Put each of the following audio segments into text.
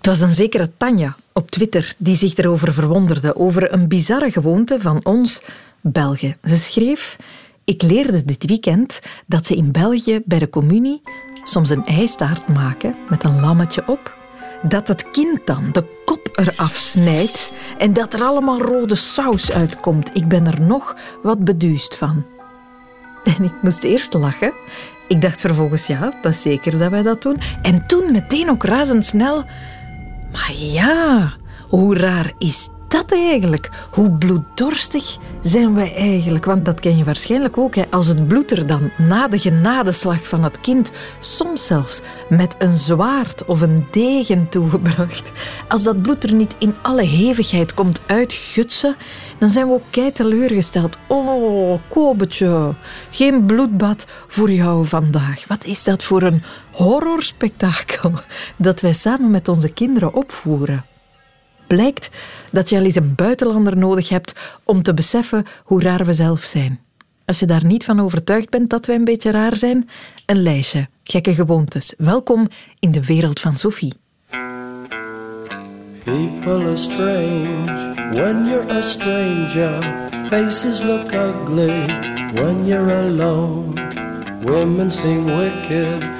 Het was een zekere Tanja op Twitter die zich erover verwonderde, over een bizarre gewoonte van ons Belgen. Ze schreef: Ik leerde dit weekend dat ze in België bij de communie soms een ijstaart maken met een lammetje op. Dat het kind dan de kop eraf snijdt en dat er allemaal rode saus uitkomt. Ik ben er nog wat beduust van. En ik moest eerst lachen. Ik dacht vervolgens, ja, dat is zeker dat wij dat doen. En toen meteen ook razendsnel. Maar ja, hoe raar is dat eigenlijk? Hoe bloeddorstig zijn wij eigenlijk? Want dat ken je waarschijnlijk ook. Hè? Als het bloed er dan na de genadeslag van het kind, soms zelfs met een zwaard of een degen toegebracht, als dat bloed er niet in alle hevigheid komt uitgutsen, dan zijn we ook kei teleurgesteld. Oh, Kobetje, geen bloedbad voor jou vandaag. Wat is dat voor een horrorspektakel dat wij samen met onze kinderen opvoeren? Blijkt dat je al eens een buitenlander nodig hebt om te beseffen hoe raar we zelf zijn. Als je daar niet van overtuigd bent dat wij een beetje raar zijn, een lijstje gekke gewoontes. Welkom in de wereld van Sophie. People are strange when you're a stranger. Faces look when you're alone. Women seem wicked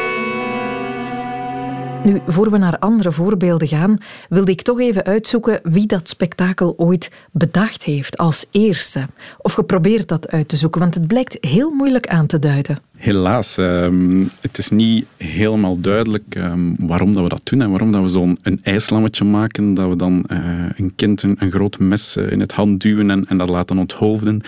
Nu, voor we naar andere voorbeelden gaan, wilde ik toch even uitzoeken wie dat spektakel ooit bedacht heeft als eerste. Of geprobeerd dat uit te zoeken, want het blijkt heel moeilijk aan te duiden. Helaas, um, het is niet helemaal duidelijk um, waarom dat we dat doen en waarom dat we zo'n een ijslammetje maken, dat we dan uh, een kind een, een, groot mes eh, in het hand duwen en, en dat laten onthoofden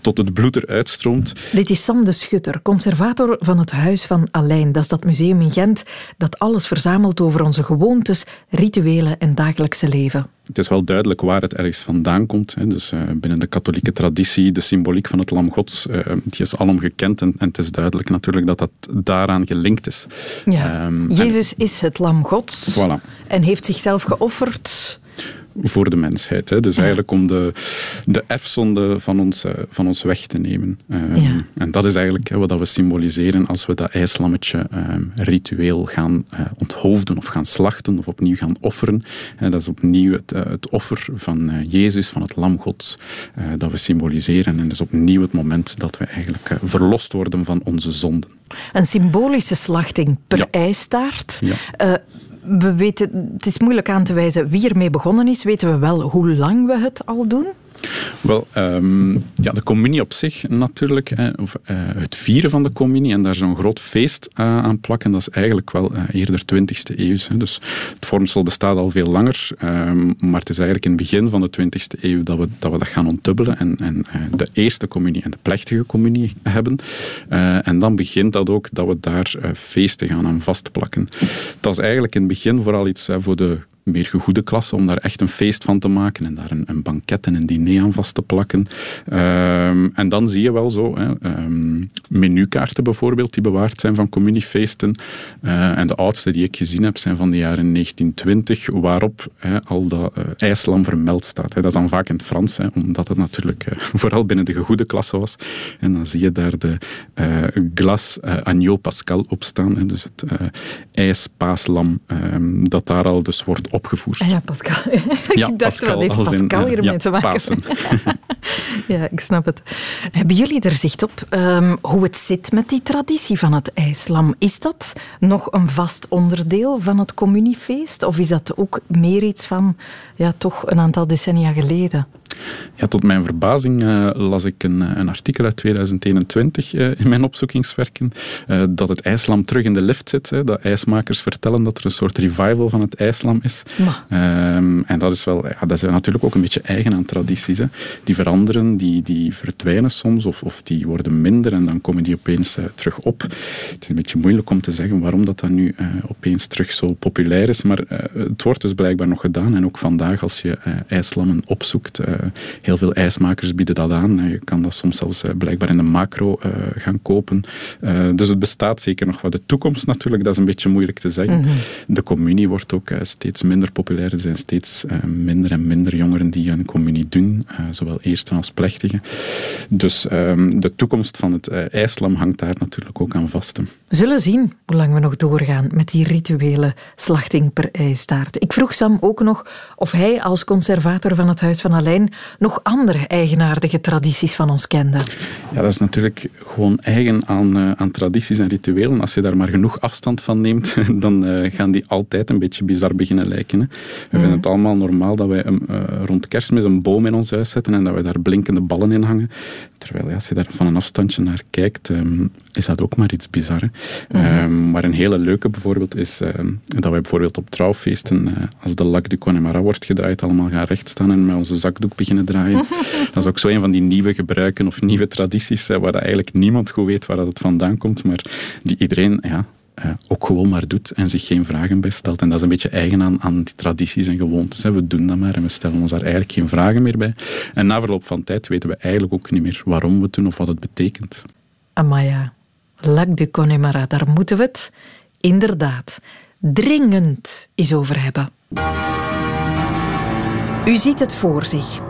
tot het bloed eruit stroomt. Dit is Sam de Schutter, conservator van het Huis van Alijn. Dat is dat museum in Gent dat alles verzamelt over onze gewoontes, rituelen en dagelijkse leven het is wel duidelijk waar het ergens vandaan komt. Hè. Dus uh, binnen de katholieke traditie, de symboliek van het lam gods, uh, die is alom gekend. En, en, het is duidelijk natuurlijk dat dat daaraan gelinkt is. Ja. Um, Jezus en, is het lam gods voilà. en heeft zichzelf geofferd voor de mensheid. Hè. Dus eigenlijk om de, de erfzonde van ons, uh, van ons weg te nemen. Um, ja. En dat is eigenlijk wat we symboliseren als we dat ijslammetje um, ritueel gaan uh, onthoofden of gaan slachten of opnieuw gaan offeren. Uh, dat is opnieuw het, het offer van Jezus, van het lam gods, dat we symboliseren. En dus opnieuw het moment dat we eigenlijk verlost worden van onze zonden. Een symbolische slachting per ja. ijstaart. Ja we weten, het is moeilijk aan te wijzen wie ermee begonnen is. Weten we wel hoe lang we het al doen? Wel, um, ja, de communie op zich natuurlijk, of, uh, het vieren van de communie en daar zo'n groot feest uh, aan plakken, dat is eigenlijk wel uh, eerder 20e eeuw. Dus het vormsel bestaat al veel langer, um, maar het is eigenlijk in het begin van de 20e eeuw dat we dat, we dat gaan ontdubbelen en, en de eerste communie en de plechtige communie hebben. en dan begint dat ook dat we daar feesten gaan aan vastplakken. Dat is eigenlijk in het begin vooral iets voor de meer gegoede klasse om daar echt een feest van te maken en daar een, een banket en een diner aan vast te plakken. Um, en dan zie je wel zo hè, um, menukaarten bijvoorbeeld die bewaard zijn van communiefeesten. Uh, en de oudste die ik gezien heb zijn van de jaren 1920, waarop hè, al dat uh, ijslam vermeld staat. Hè. Dat is dan vaak in het Frans, hè, omdat het natuurlijk uh, vooral binnen de gegoede klasse was. En dan zie je daar de glas agneau pascal op staan, dus het ijspaaslam, um, dat daar al dus wordt opgevoerd. Ah ja, Pascal. Ja, ik dacht, Pascal, wat heeft Pascal hiermee ja, te maken? ja, ik snap het. Hebben jullie er zicht op um, hoe het zit met die traditie van het ijslam? Is dat nog een vast onderdeel van het communiefeest? Of is dat ook meer iets van ja, toch een aantal decennia geleden? Ja, tot mijn verbazing uh, las ik een, een, artikel uit 2021 uh, in mijn opzoekingswerken uh, dat het ijslam terug in de lift zit. Hè, dat ijsmakers vertellen dat er een soort revival van het ijslam is. Um, en dat is, wel, ja, dat is natuurlijk ook een beetje eigen aan tradities. Hè. Die veranderen, die, die verdwijnen soms of, of die worden minder en dan komen die opeens terug op. Het is een beetje moeilijk om te zeggen waarom dat, dat nu opeens terug zo populair is, maar het wordt dus blijkbaar nog gedaan. En ook vandaag als je ijslammen opzoekt heel veel ijsmakers bieden dat aan. Je kan dat soms zelfs blijkbaar in de macro gaan kopen. dus het bestaat zeker nog wat. De toekomst natuurlijk, dat is een beetje moeilijk te zeggen. Mhm. De communie wordt ook steeds minder populair. Er zijn steeds minder en minder jongeren die een communie doen, zowel eerste als plechtige. Dus ehm, de toekomst van het ijslam hangt daar natuurlijk ook aan vast. We zullen zien hoe lang we nog doorgaan met die rituele slachting per ijstaart. Ik vroeg Sam ook nog of hij als conservator van het Huis van Alijn nog andere eigenaardige tradities van ons kende. Ja, dat is natuurlijk gewoon eigen aan, uh, aan tradities en rituelen. Als je daar maar genoeg afstand van neemt, dan uh, gaan die altijd een beetje bizar beginnen lijken. Hè. We vinden het allemaal normaal dat wij um, uh, rond kerstmis een boom in ons huis zetten en dat we daar blinkende ballen in hangen. Terwijl ja, als je daar van een afstandje naar kijkt, um, is dat ook maar iets bizar. Mhm. Um, maar een hele leuke bijvoorbeeld is dat wij bijvoorbeeld op trouwfeesten, als de Lac du Connemara wordt gedraaid, allemaal gaan rechtstaan en met onze zakdoek beginnen draaien. dat is ook zo een van die nieuwe gebruiken of nieuwe tradities, waar eigenlijk niemand goed weet waar dat het vandaan komt, maar die iedereen ja, uh, ook gewoon maar doet en zich geen vragen bij stelt. En dat is een beetje eigen aan, aan die tradities en gewoontes. Hè. We doen dat maar en we stellen ons daar eigenlijk geen vragen meer bij. En na verloop van tijd weten we eigenlijk ook niet meer waarom we het doen of wat het betekent. Amaya, Lac du Connemara, daar moeten we het inderdaad dringend eens over hebben. U ziet het voor zich.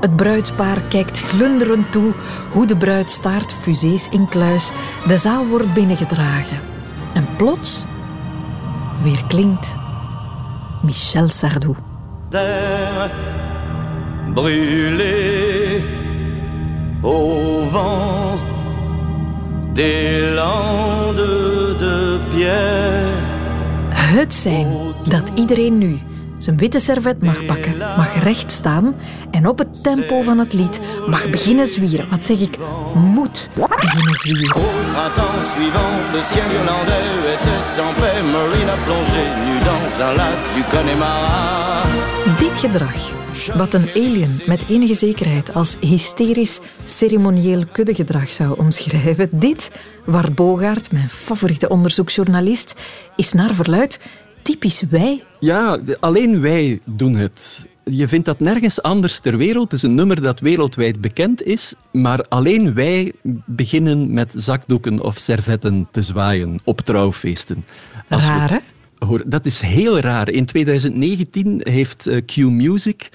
Het bruidspaar kijkt glunderend toe hoe de bruid staart fusées in kluis. De zaal wordt binnengedragen. En plots weer klinkt Michel Sardou. Brûlé au vent des landes de pierre. Het zijn dat iedereen nu zijn witte servet mag pakken, mag recht staan en op het tempo van het lied mag beginnen zwieren. Wat zeg ik? Moet beginnen zwieren. Dit gedrag, wat een alien met enige zekerheid als hysterisch ceremonieel kuddegedrag zou omschrijven, dit, waar Bogaert, mijn favoriete onderzoeksjournalist, is naar verluid typisch wij. Ja, alleen wij doen het. Je vindt dat nergens anders ter wereld. Het is een nummer dat wereldwijd bekend is, maar alleen wij beginnen met zakdoeken of servetten te zwaaien op trouwfeesten. Als raar, Dat is heel raar. In 2019 heeft eh, Q Music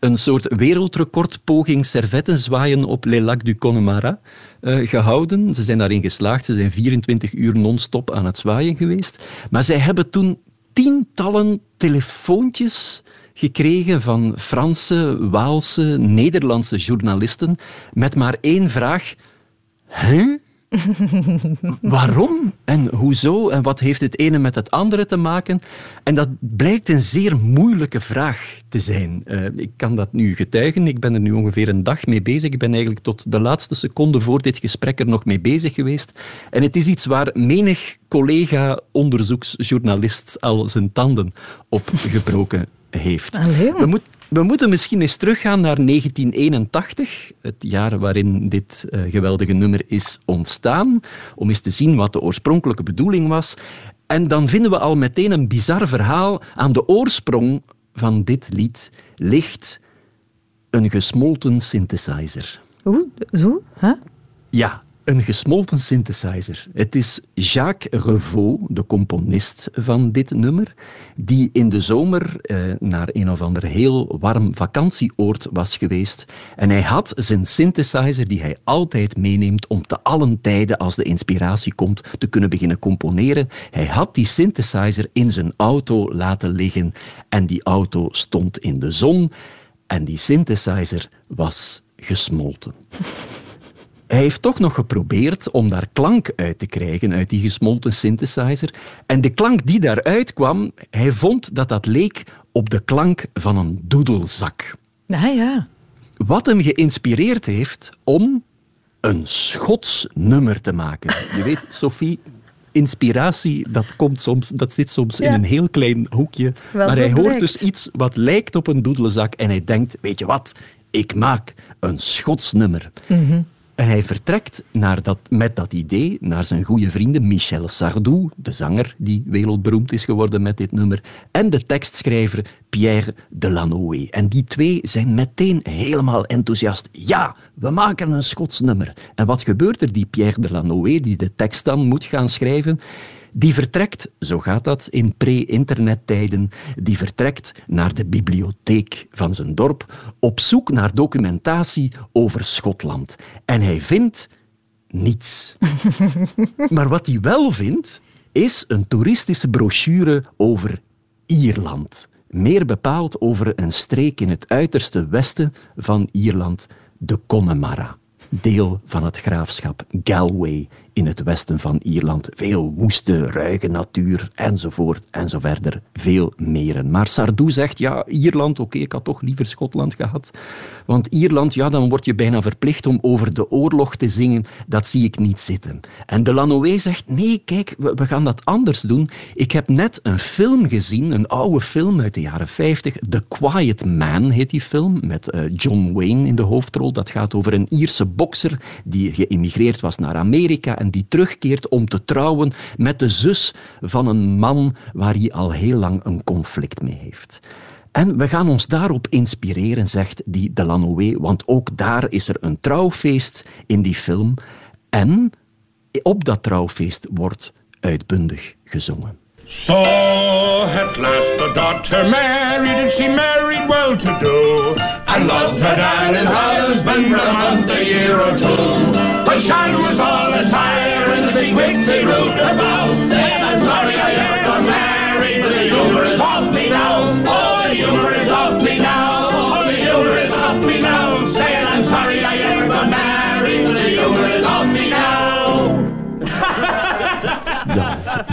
een soort wereldrecordpoging servetten zwaaien op Le Lac du Connemara uh, gehouden. Ze zijn daarin geslaagd. Ze zijn 24 uur non-stop aan het zwaaien geweest. Maar zij hebben toen tientallen telefoontjes gekregen van Franse, Waalse, Nederlandse journalisten met maar één vraag. Huh? Waarom en hoezo en wat heeft het ene met het andere te maken? En dat blijkt een zeer moeilijke vraag te zijn. Uh, ik kan dat nu getuigen. Ik ben er nu ongeveer een dag mee bezig. Ik ben eigenlijk tot de laatste seconde voor dit gesprek er nog mee bezig geweest. En het is iets waar menig collega-onderzoeksjournalist al zijn tanden op gebroken heeft. We, moet, we, moeten misschien eens teruggaan naar 1981, het jaar waarin dit uh, geweldige nummer is ontstaan, om eens te zien wat de oorspronkelijke bedoeling was. En dan vinden we al meteen een bizar verhaal. Aan de oorsprong van dit lied ligt een gesmolten synthesizer. Oeh, zo? Huh? Ja, een gesmolten synthesizer. Het is Jacques Revaux, de componist van dit nummer, die in de zomer eh, naar een of ander heel warm vakantieoord was geweest. En hij had zijn synthesizer, die hij altijd meeneemt om te allen tijden, als de inspiratie komt, te kunnen beginnen componeren. Hij had die synthesizer in zijn auto laten liggen en die auto stond in de zon en die synthesizer was gesmolten. Hij heeft toch nog geprobeerd om daar klank uit te krijgen uit die gesmolten synthesizer. En de klank die daaruit kwam, hij vond dat dat leek op de klank van een doedelzak. Ah ja. Wat hem geïnspireerd heeft om een Schots nummer te maken. Je weet, Sophie, inspiratie, dat, komt soms, dat zit soms in een heel klein hoekje. maar hij hoort dus iets wat lijkt op een doedelzak en hij denkt, weet je wat, ik maak een Schots nummer. Mm Hij vertrekt naar dat, met dat idee naar zijn goede vrienden Michel Sardou, de zanger die wereldberoemd is geworden met dit nummer, en de tekstschrijver Pierre Delanoë. En die twee zijn meteen helemaal enthousiast. Ja, we maken een Schots nummer. En wat gebeurt er? Die Pierre Delanoë, die de tekst dan moet gaan schrijven, die vertrekt, zo gaat dat in pre-internettijden, die vertrekt naar de bibliotheek van zijn dorp op zoek naar documentatie over Schotland. En hij vindt niets. maar wat hij wel vindt, is een toeristische brochure over Ierland. Meer bepaald over een streek in het uiterste westen van Ierland, de Connemara deel van het graafschap Galway in het westen van Ierland. Veel woeste, ruige natuur, enzovoort, en zo verder. Veel meren. Maar Sardou zegt, ja, Ierland, oké, ik had toch liever Schotland gehad. Want Ierland, ja, dan word je bijna verplicht om over de oorlog te zingen. Dat zie ik niet zitten. En de Lanoé zegt, nee, kijk, we, gaan dat anders doen. Ik heb net een film gezien, een oude film uit de jaren 50. The Quiet Man heet die film, met uh, John Wayne in de hoofdrol. Dat gaat over een Ierse bokser die geëmigreerd was naar Amerika en die terugkeert om te trouwen met de zus van een man waar hij al heel lang een conflict mee heeft. En we gaan ons daarop inspireren, zegt die Delanoë, want ook daar is er een trouwfeest in die film. En op dat trouwfeest wordt uitbundig gezongen. So at last the daughter married, and she married well to do, and loved her darling husband for a month, a year or two. But Sean was all attire in the big wig they rode about, saying, I'm sorry I ever got married, but the humour is off me now.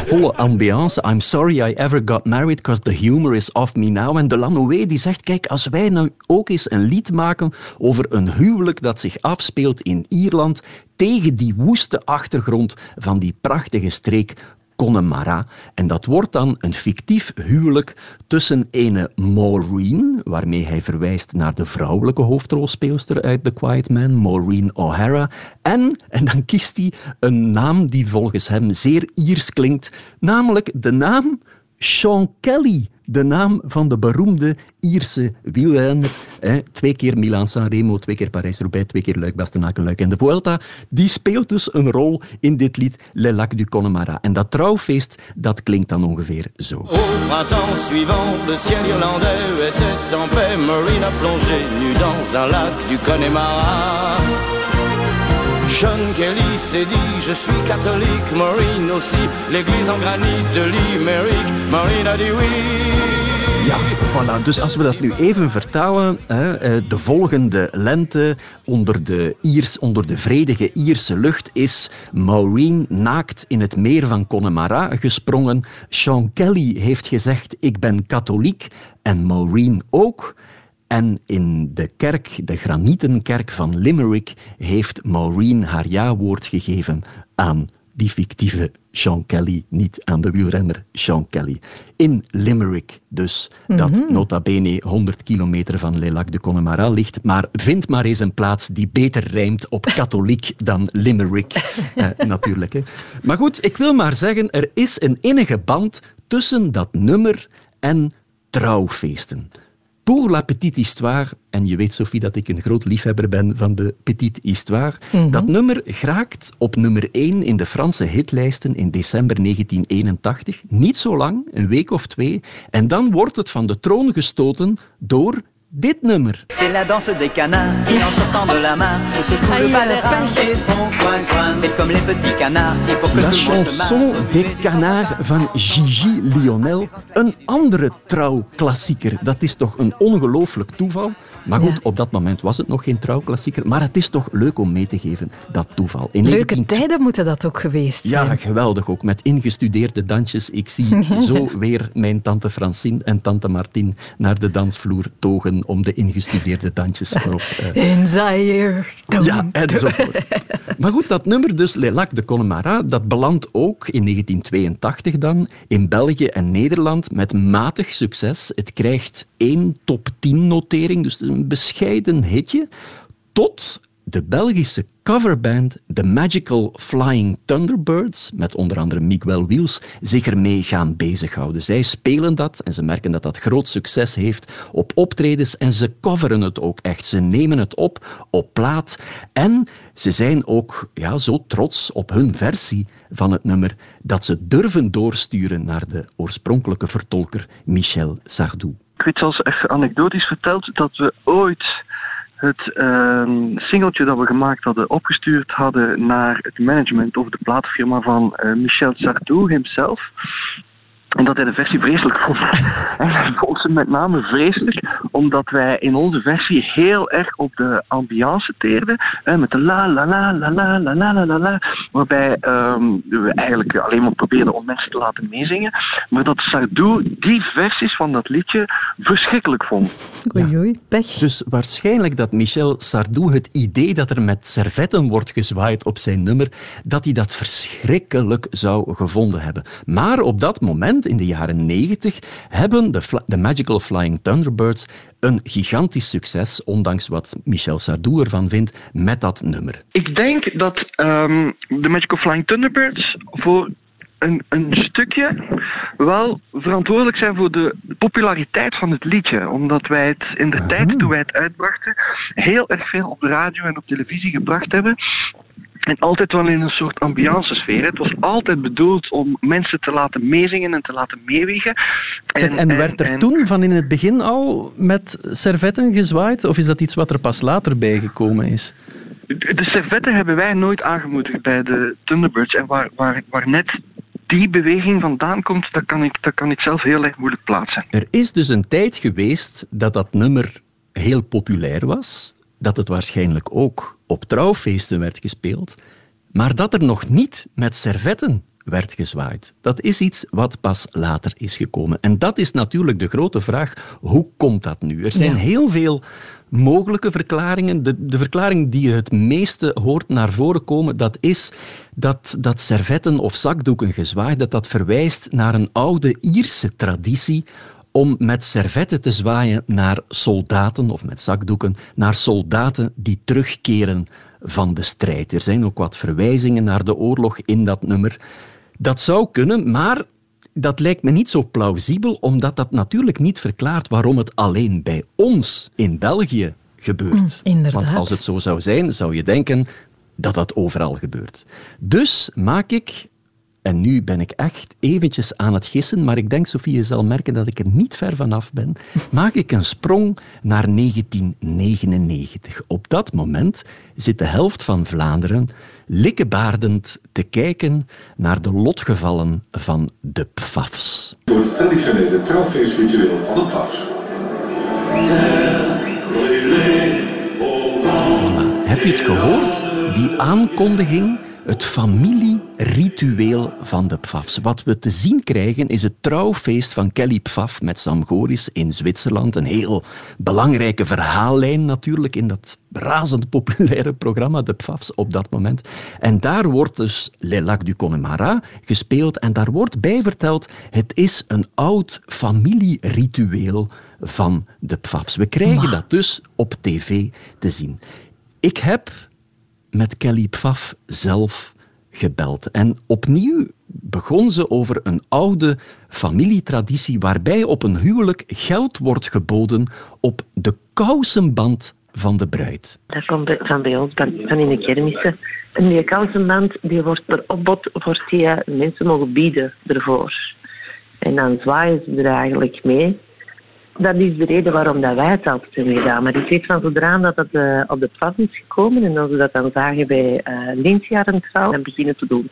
Volle ambiance. I'm sorry I ever got married, because the humor is off me now. En Delanoë die zegt, kijk, als wij nou ook eens een lied maken over een huwelijk dat zich afspeelt in Ierland, tegen die woeste achtergrond van die prachtige streek Connemara. En dat wordt dan een fictief huwelijk tussen ene Maureen, waarmee hij verwijst naar de vrouwelijke hoofdrolspeelster uit The Quiet Man, Maureen O'Hara, en, en dan kiest hij een naam die volgens hem zeer Iers klinkt, namelijk de naam Sean Kelly de naam van de beroemde Ierse wielrenner. Twee keer Milaan-San Remo, twee keer Parijs-Roubaix, twee keer Luik, Bastenaken, Luik en de Vuelta. Die speelt dus een rol in dit lied Le Lac du Connemara. En dat trouwfeest, dat klinkt dan ongeveer zo. Au suivant, le ciel irlandais nu dans un lac du Connemara. Sean Kelly s'est dit, je suis catholique, Maureen aussi, l'église en granit de Limerick, Maureen a dit oui. Ja, voilà. Dus als we dat nu even vertalen, hè, eh, de volgende lente onder de, Iers, onder de vredige Ierse lucht is Maureen naakt in het meer van Connemara gesprongen. Sean Kelly heeft gezegd, ik ben katholiek en Maureen ook. En in de kerk, de granietenkerk van Limerick, heeft Maureen haar ja-woord gegeven aan die fictieve Sean Kelly, niet aan de wielrenner Sean Kelly. In Limerick dus, dat mm -hmm. nota bene 100 kilometer van Le Lac de Connemara ligt. Maar vind maar eens een plaats die beter rijmt op katholiek dan Limerick, eh, natuurlijk. Hè. Maar goed, ik wil maar zeggen, er is een innige band tussen dat nummer en trouwfeesten. Pour la petite histoire, en je weet Sophie dat ik een groot liefhebber ben van de petite histoire, mm -hmm. dat nummer geraakt op nummer 1 in de Franse hitlijsten in december 1981. Niet zo lang, een week of twee, en dan wordt het van de troon gestoten door dit nummer. C'est la danse des canards qui en sortant de la mare se secouent le reins et font coin coin. Faites comme les petits canards et pour que La chanson des canards van Gigi Lionel. Een andere trouwklassieker. Dat is toch een ongelooflijk toeval. Maar goed, ja. op dat moment was het nog geen trouwklassieker. Maar het is toch leuk om mee te geven, dat toeval. In Leuke 19... tijden moeten dat ook geweest zijn. Ja, geweldig ook. Met ingestudeerde dansjes. Ik zie zo weer mijn tante Francine en tante Martine naar de dansvloer togen om de ingestudeerde dansjes erop... Uh... In Zaire. Ja, enzovoort. maar goed, dat nummer dus, Le Lac de Connemara, dat belandt ook in 1982 dan in België en Nederland met matig succes. Het krijgt één top 10 notering, dus een bescheiden hitje, tot de Belgische coverband The Magical Flying Thunderbirds, met onder andere Miguel Wiels, zich ermee gaan bezighouden. Zij spelen dat en ze merken dat dat groot succes heeft op optredens en ze coveren het ook echt. Ze nemen het op op plaat en ze zijn ook ja, zo trots op hun versie van het nummer dat ze durven doorsturen naar de oorspronkelijke vertolker Michel Sardou. Ik weet zelfs echt anekdotisch verteld dat we ooit het uh, singeltje dat we gemaakt hadden opgestuurd hadden naar het management of de plaatfirma van uh, Michel Sardou himself. En dat hij de versie vreselijk vond. en hij vond ze met name vreselijk, omdat wij in onze versie heel erg op de ambiance teerden. Hè, met de la la la la la la la la la. Waarbij um, we eigenlijk alleen maar probeerden om mensen te laten meezingen. Maar dat Sardou die versies van dat liedje verschrikkelijk vond. Oei, oei, pech. Dus waarschijnlijk dat Michel Sardou het idee dat er met servetten wordt gezwaaid op zijn nummer, dat hij dat verschrikkelijk zou gevonden hebben. Maar op dat moment in de jaren 90 hebben de, de Magical Flying Thunderbirds een gigantisch succes, ondanks wat Michel Sardou ervan vindt, met dat nummer. Ik denk dat um, de Magical Flying Thunderbirds voor een, een, stukje wel verantwoordelijk zijn voor de populariteit van het liedje. Omdat wij het in de tijd, toen wij het uitbrachten, heel erg veel op de radio en op televisie gebracht hebben. En altijd wel in een soort ambiance sfeer. Het was altijd bedoeld om mensen te laten meezingen en te laten meewiegen. En, en, werd er toen van in het begin al met servetten gezwaaid? Of is dat iets wat er pas later bijgekomen is? De servetten hebben wij nooit aangemoedigd bij de Thunderbirds. En waar, waar, waar net die beweging vandaan komt, dat kan, ik, dat kan ik zelf heel erg moeilijk plaatsen. Er is dus een tijd geweest dat dat nummer heel populair was dat het waarschijnlijk ook op trouwfeesten werd gespeeld, maar dat er nog niet met servetten werd gezwaaid. Dat is iets wat pas later is gekomen. En dat is natuurlijk de grote vraag, hoe komt dat nu? Er zijn heel veel mogelijke verklaringen. De, de verklaring die het meeste hoort naar voren komen, dat is dat, dat servetten of zakdoeken gezwaaid, dat dat verwijst naar een oude Ierse traditie om met servetten te zwaaien naar soldaten, of met zakdoeken, naar soldaten die terugkeren van de strijd. Er zijn ook wat verwijzingen naar de oorlog in dat nummer. Dat zou kunnen, maar dat lijkt me niet zo plausibel, omdat dat natuurlijk niet verklaart waarom het alleen bij ons in België gebeurt. Mm, Want als het zo zou zijn, zou je denken dat dat overal gebeurt. Dus maak ik en nu ben ik echt eventjes aan het gissen, maar ik denk, Sofie, je zal merken dat ik er niet ver vanaf ben. Maak ik een sprong naar 1999. Op dat moment zit de helft van Vlaanderen likkebaardend te kijken naar de lotgevallen van de PFAFs. Voor het traditionele trouwfeestritueel van de PFAFs. Heb je het gehoord? Die aankondiging het familieritueel van de Pfafs. Wat we te zien krijgen is het trouwfeest van Kelly Pfaff met Sam Goris in Zwitserland. Een heel belangrijke verhaallijn natuurlijk in dat razend populaire programma, de Pfafs, op dat moment. En daar wordt dus Le Lac du Connemara gespeeld en daar wordt bij verteld, het is een oud familieritueel van de Pfafs. We krijgen dat dus op tv te zien. Ik heb met Kelly Pfaff zelf gebeld. En opnieuw begon ze over een oude familietraditie waarbij op een huwelijk geld wordt geboden op de kousenband van de bruid. Dat komt van bij ons, van in de kermissen. En die kousenband die wordt per opbod die, mensen mogen bieden ervoor. En dan zwaaien ze er eigenlijk mee dat is de reden waarom dat wij het altijd hebben gedaan. Maar ik weet van zodra dat het uh, op de pad is gekomen en als we dat dan zagen bij uh, eh, Lintjaren trouw, dan beginnen te doen.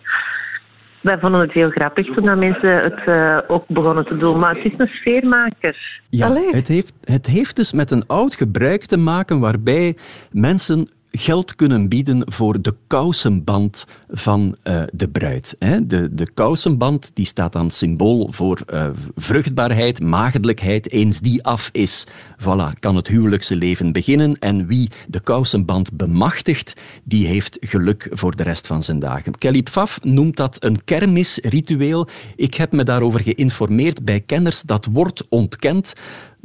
Wij vonden het heel grappig toen dat mensen het uh, ook begonnen te doen. Maar het is een sfeermaker. Ja, het heeft, het heeft dus met een oud gebruik te maken waarbij mensen geld kunnen bieden voor de kousenband van uh, de bruid. Hè. De, de kousenband die staat dan symbool voor uh, vruchtbaarheid, maagdelijkheid. Eens die af is, voilà, kan het huwelijkse leven beginnen. En wie de kousenband bemachtigt, die heeft geluk voor de rest van zijn dagen. Kelly Pfaff noemt dat een kermisritueel. Ik heb me daarover geïnformeerd bij kenners. Dat wordt ontkend.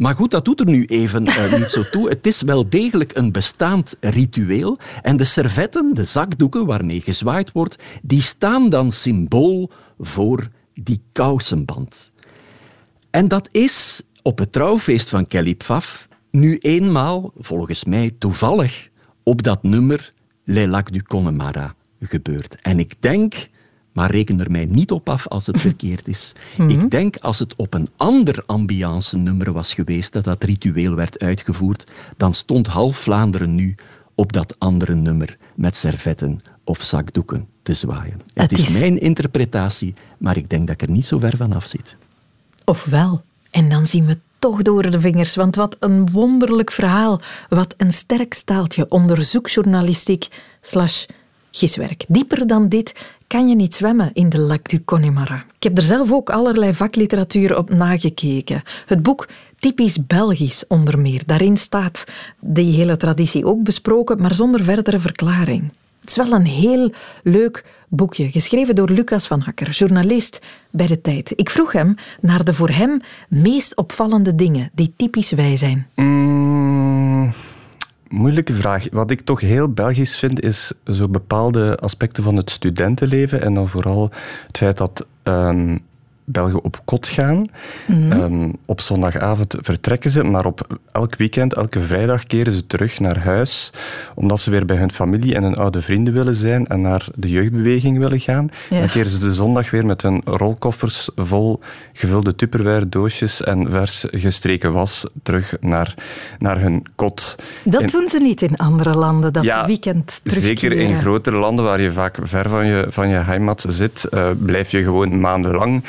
Maar goed, dat doet er nu even uh, niet zo toe. Het is wel degelijk een bestaand ritueel. En de servetten, de zakdoeken waarmee gezwaaid wordt, die staan dan symbool voor die kousenband. En dat is op het trouwfeest van Kelly Pfaff nu eenmaal, volgens mij toevallig, op dat nummer Le Lac du Connemara gebeurd. En ik denk, maar reken er mij niet op af als het verkeerd is. Mhm. Ik denk als het op een ander ambiance nummer was geweest dat dat ritueel werd uitgevoerd, dan stond half Vlaanderen nu op dat andere nummer met servetten of zakdoeken te zwaaien. Het, is, is mijn interpretatie, maar ik denk dat ik er niet zo ver van af zit. Of wel. En dan zien we toch door de vingers, want wat een wonderlijk verhaal. Wat een sterk staaltje onderzoeksjournalistiek slash giswerk. Dieper dan dit kan je niet zwemmen in de Lac du Connemara. Ik heb er zelf ook allerlei vakliteratuur op nagekeken. Het boek Typisch Belgisch onder meer. Daarin staat die hele traditie ook besproken, maar zonder verdere verklaring. Het is wel een heel leuk boekje, geschreven door Lucas van Hakker, journalist bij De Tijd. Ik vroeg hem naar de voor hem meest opvallende dingen die typisch wij zijn. Mm, moeilijke vraag. Wat ik toch heel Belgisch vind, is zo bepaalde aspecten van het studentenleven. En dan vooral het feit dat um, Belgen op kot gaan. Mhm. Ehm, op zondagavond vertrekken ze, maar op elk weekend, elke vrijdag keren ze terug naar huis, omdat ze weer bij hun familie en hun oude vrienden willen zijn en naar de jeugdbeweging willen gaan. Ja. Dan keren ze de zondag weer met hun rolkoffers vol gevulde tupperware doosjes en vers gestreken was terug naar, naar hun kot. Dat doen ze niet in andere landen, dat ja, weekend terugkeren. Zeker in grotere landen waar je vaak ver van je, van je heimat zit, uh, blijf je gewoon maandenlang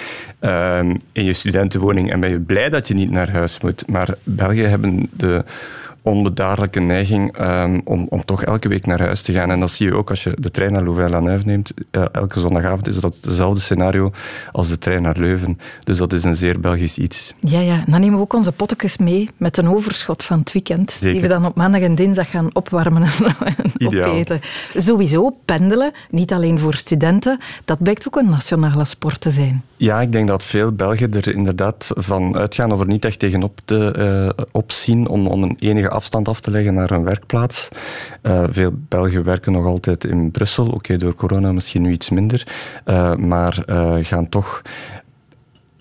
in je studentenwoning en ben je blij dat je niet naar huis moet. Maar België hebben de onbedaarlijke neiging ehm, om, om toch elke week naar huis te gaan. En dat zie je ook als je de trein naar Louvain-la-Neuve neemt. Uh, elke zondagavond is dat hetzelfde scenario als de trein naar Leuven. Dus dat is een zeer Belgisch iets. Ja, ja. Dan nemen we ook onze pottekes mee met een overschot van het weekend. Zeker. Die we dan op maandag en dinsdag gaan opwarmen en opeten. Sowieso, pendelen, niet alleen voor studenten, dat blijkt ook een nationale sport te zijn. Ja, ik denk dat veel Belgen er inderdaad van uitgaan of er niet echt tegenop te uh, opzien om, om een enige afstand af te leggen naar hun werkplaats. Uh, veel Belgen werken nog altijd in Brussel. Oké, door corona misschien nu iets minder. Uh, maar uh, gaan toch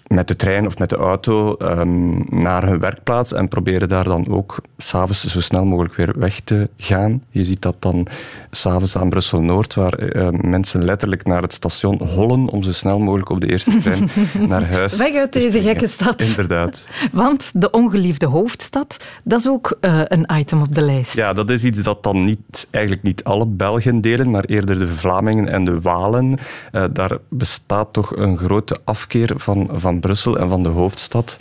met de trein of met de auto um, naar hun werkplaats en proberen daar dan ook s'avonds zo snel mogelijk weer weg te gaan. Je ziet dat dan s'avonds aan Brussel-Noord, waar uh, mensen letterlijk naar het station hollen om zo snel mogelijk op de eerste trein naar huis Weg uit deze gekke stad. Inderdaad. Want de ongeliefde hoofdstad, dat is ook uh, een item op de lijst. Ja, dat is iets dat dan niet, eigenlijk niet alle Belgen delen, maar eerder de Vlamingen en de Walen. Uh, daar bestaat toch een grote afkeer van, van Brussel en van de hoofdstad.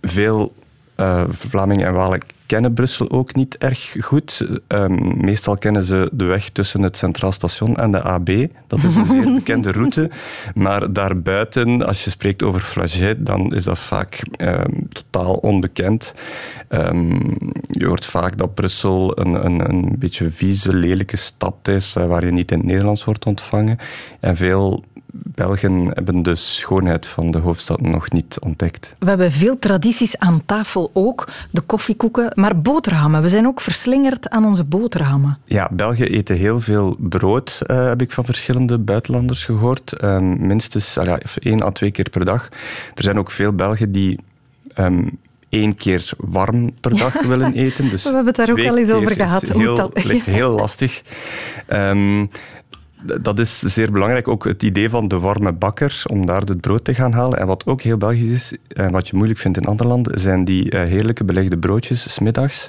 Veel uh, Vlamingen en Walen kennen Brussel ook niet erg goed. Um, meestal kennen ze de weg tussen het Centraal Station en de AB. Dat is een zeer bekende route. Maar daarbuiten, als je spreekt over Flagey, dan is dat vaak um, totaal onbekend. Um, je hoort vaak dat Brussel een, een, een beetje vieze, lelijke stad is, uh, waar je niet in het Nederlands wordt ontvangen. En veel Belgen hebben de schoonheid van de hoofdstad nog niet ontdekt. We hebben veel tradities aan tafel ook. De koffiekoeken, maar boterhammen. We zijn ook verslingerd aan onze boterhammen. Ja, Belgen eten heel veel brood, uh, heb ik van verschillende buitenlanders gehoord. Um, minstens uh, één à twee keer per dag. Er zijn ook veel Belgen die um, één keer warm per dag willen eten. Dus We hebben het daar ook al eens over gehad. Het heel, ligt heel lastig. Um, dat is zeer belangrijk. Ook het idee van de warme bakker, om daar het brood te gaan halen. En wat ook heel Belgisch is, en wat je moeilijk vindt in andere landen, zijn die uh, heerlijke belegde broodjes, smiddags.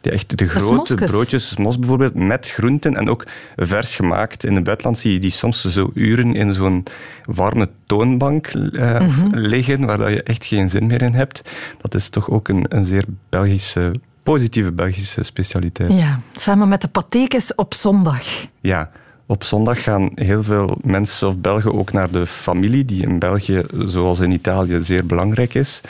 Die echt de grote broodjes, mos bijvoorbeeld, met groenten en ook vers gemaakt. In het buitenland zie je die soms zo uren in zo'n warme toonbank uh, mm -hmm. liggen, waar je echt geen zin meer in hebt. Dat is toch ook een, een zeer Belgische positieve Belgische specialiteit. Ja, samen met de patekes op zondag. Ja, op zondag gaan heel veel mensen of Belgen ook naar de familie, die in België, zoals in Italië, zeer belangrijk is.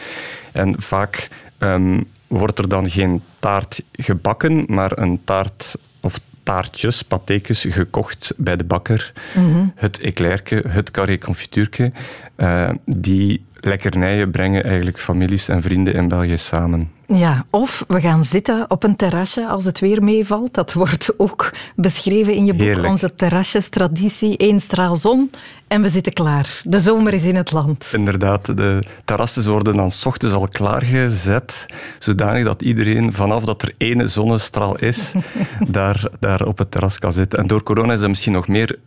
En vaak um, wordt er dan geen taart gebakken, maar een taart of taartjes, patekes, gekocht bij de bakker. Mm -hmm. Het eclairke, het carré confituurke, uh, die lekkernijen brengen eigenlijk families en vrienden in België samen. Ja, of we gaan zitten op een terrasje als het weer meevalt. Dat wordt ook beschreven in je boek. Heerlijk. Onze terrasjestraditie. Eén straal zon en we zitten klaar. De zomer is in het land. Inderdaad, de terrassen worden dan s ochtends al klaargezet, zodanig dat iedereen vanaf dat er ene zonnestraal is, daar, daar op het terras kan zitten. En door corona is dat misschien nog meer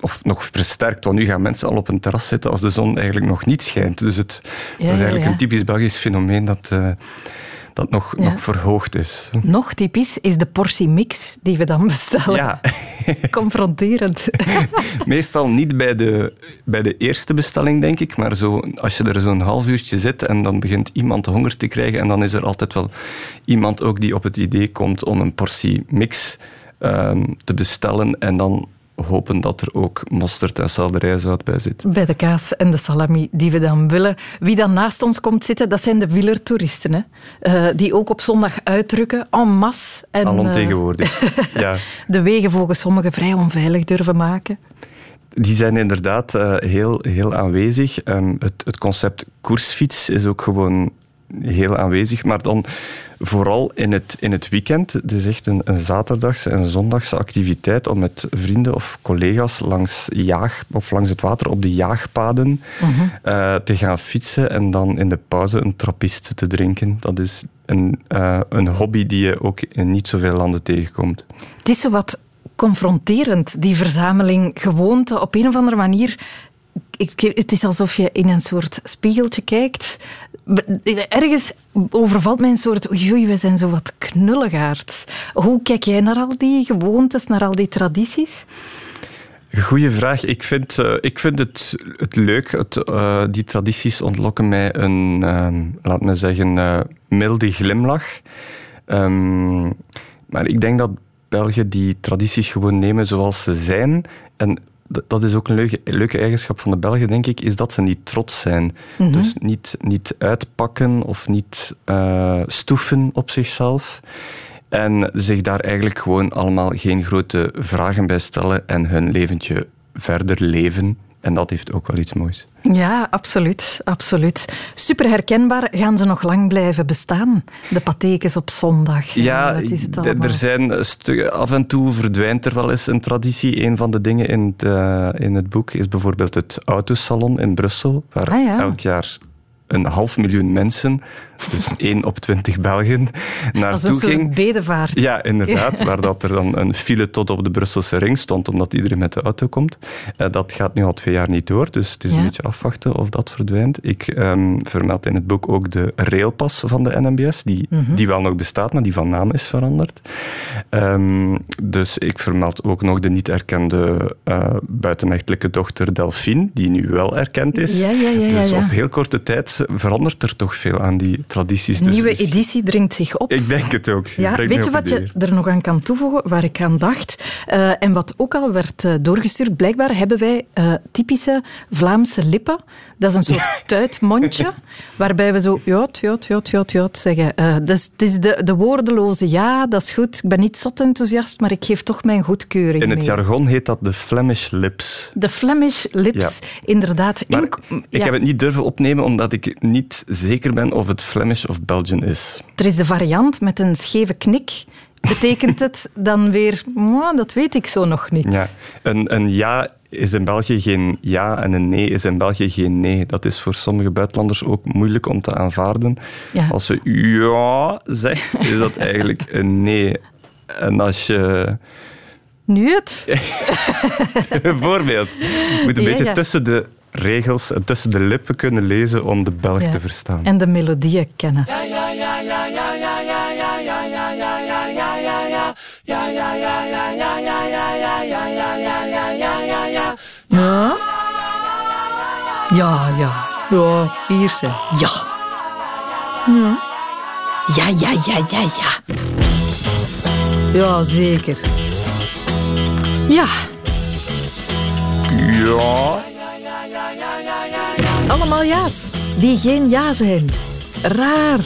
of nog versterkt, want nu gaan mensen al op een terras zitten als de zon eigenlijk nog niet schijnt. Dus het, Ja, dat is eigenlijk ja. een typisch Belgisch fenomeen dat, eh, dat nog, Ja. nog verhoogd is. Nog typisch is de portie mix die we dan bestellen. Ja, Confronterend. meestal niet bij de, bij de eerste bestelling, denk ik, maar zo, als je er zo'n half uurtje zit en dan begint iemand honger te krijgen en dan is er altijd wel iemand ook die op het idee komt om een portie mix ehm, te bestellen en dan hopen dat er ook mosterd en selderijzout bij zit. Bij de kaas en de salami die we dan willen. Wie dan naast ons komt zitten, dat zijn de wielertoeristen. Hè? Eh, die ook op zondag uitdrukken, en masse. En, eh, tegenwoordig. ja. de wegen volgens sommigen vrij onveilig durven maken. Die zijn inderdaad eh, heel, heel aanwezig. Ehm, het, het concept koersfiets is ook gewoon heel aanwezig, maar dan vooral in het, in het weekend. Het is echt een, een zaterdagse en zondagse activiteit om met vrienden of collega's langs, jaag, of langs het water op de jaagpaden eh, te gaan fietsen en dan in de pauze een trappist te drinken. Dat is een, eh, een hobby die je ook in niet zoveel landen tegenkomt. Het is zo wat confronterend, die verzameling gewoonte. Op een of andere manier, ik, het is alsof je in een soort spiegeltje kijkt. Ergens overvalt mij een soort, oei, we zijn zo wat knulligaards. Hoe kijk jij naar al die gewoontes, naar al die tradities? Goeie vraag. Ik vind, eh, ik vind het, het leuk. Het, eh, die tradities ontlokken mij een, ehm, laat me zeggen, eh, milde glimlach. Ehm, maar ik denk dat Belgen die tradities gewoon nemen zoals ze zijn. En dat is ook een leuke, leuke eigenschap van de Belgen, denk ik, is dat ze niet trots zijn. Dus niet, niet uitpakken of niet eh, stoeven op zichzelf. En zich daar eigenlijk gewoon allemaal geen grote vragen bij stellen en hun leventje verder leven. En dat heeft ook wel iets moois. Ja, absoluut, absoluut. Super herkenbaar. Gaan ze nog lang blijven bestaan? De patekens op zondag. Ja, is het d- allemaal? er zijn af en toe verdwijnt er wel eens een traditie. Een van de dingen in het, eh, in het boek is bijvoorbeeld het autosalon in Brussel, waar Ah, ja. elk jaar een half miljoen mensen, dus 1 op 20 Belgen, Als een naartoe soort ging. bedevaart. Ja, inderdaad. Waar dat er dan een file tot op de Brusselse ring stond, omdat iedereen met de auto komt. Eh, dat gaat nu al twee jaar niet door, dus het is Ja. een beetje afwachten of dat verdwijnt. Ik ehm, vermeld in het boek ook de railpas van de NMBS, die, Mhm. die wel nog bestaat, maar die van naam is veranderd. Ehm, dus ik vermeld ook nog de niet erkende buitenechtelijke dochter Delphine, die nu wel erkend is. Ja, ja, ja, ja, dus op heel korte tijd verandert er toch veel aan die tradities. Een Dus nieuwe misschien- editie dringt zich op. Ik denk het ook. Ja, weet je wat je er nog aan kan toevoegen, waar ik aan dacht? Eh, en wat ook al werd eh, doorgestuurd, blijkbaar hebben wij eh, typische Vlaamse lippen. Dat is een soort tuitmondje, waarbij we zo jot, jot, jot, jot, zeggen. Dus het is de, de woordeloze ja, dat is goed. Ik ben niet zot enthousiast, maar ik geef toch mijn goedkeuring In het mee. jargon heet dat de Flemish lips. De Flemish lips, inderdaad. Maar In- ik heb het niet durven opnemen omdat ik niet zeker ben of het Flemish of Belgian is. Er is de variant met een scheve knik. Betekent het dan weer, "Mwah, dat weet ik zo nog niet. Ja. Een, een ja is in België geen ja en een nee is in België geen nee. Dat is voor sommige buitenlanders ook moeilijk om te aanvaarden. Ja. Als ze ja zegt, is dat eigenlijk een nee. En als je... Nu het? Bijvoorbeeld. Je moet een Ja, beetje ja. tussen de regels en tussen de lippen kunnen lezen om de Belg Ja. te verstaan. En de melodieën kennen. Ja? Ja, ja. Ja, hier ze. Ja. Ja. Ja, ja, ja, ja, ja. Ja, zeker. Ja. Ja. Allemaal ja's. Die geen ja zijn. Raar.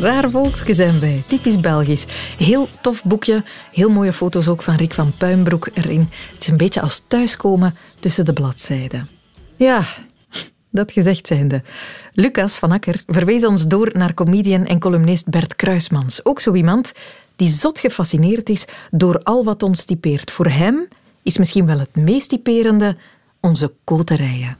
Raar volksje zijn wij. Typisch Belgisch. Heel tof boekje. Heel mooie foto's ook van Rick van Puimbroek erin. Het is een beetje als thuiskomen tussen de bladzijden. Ja, Dat gezegd zijnde. Lucas van Akker verwees ons door naar comedian en columnist Bert Kruismans. Ook zo iemand die zot gefascineerd is door al wat ons typeert. Voor hem is misschien wel het meest typerende onze koterijen.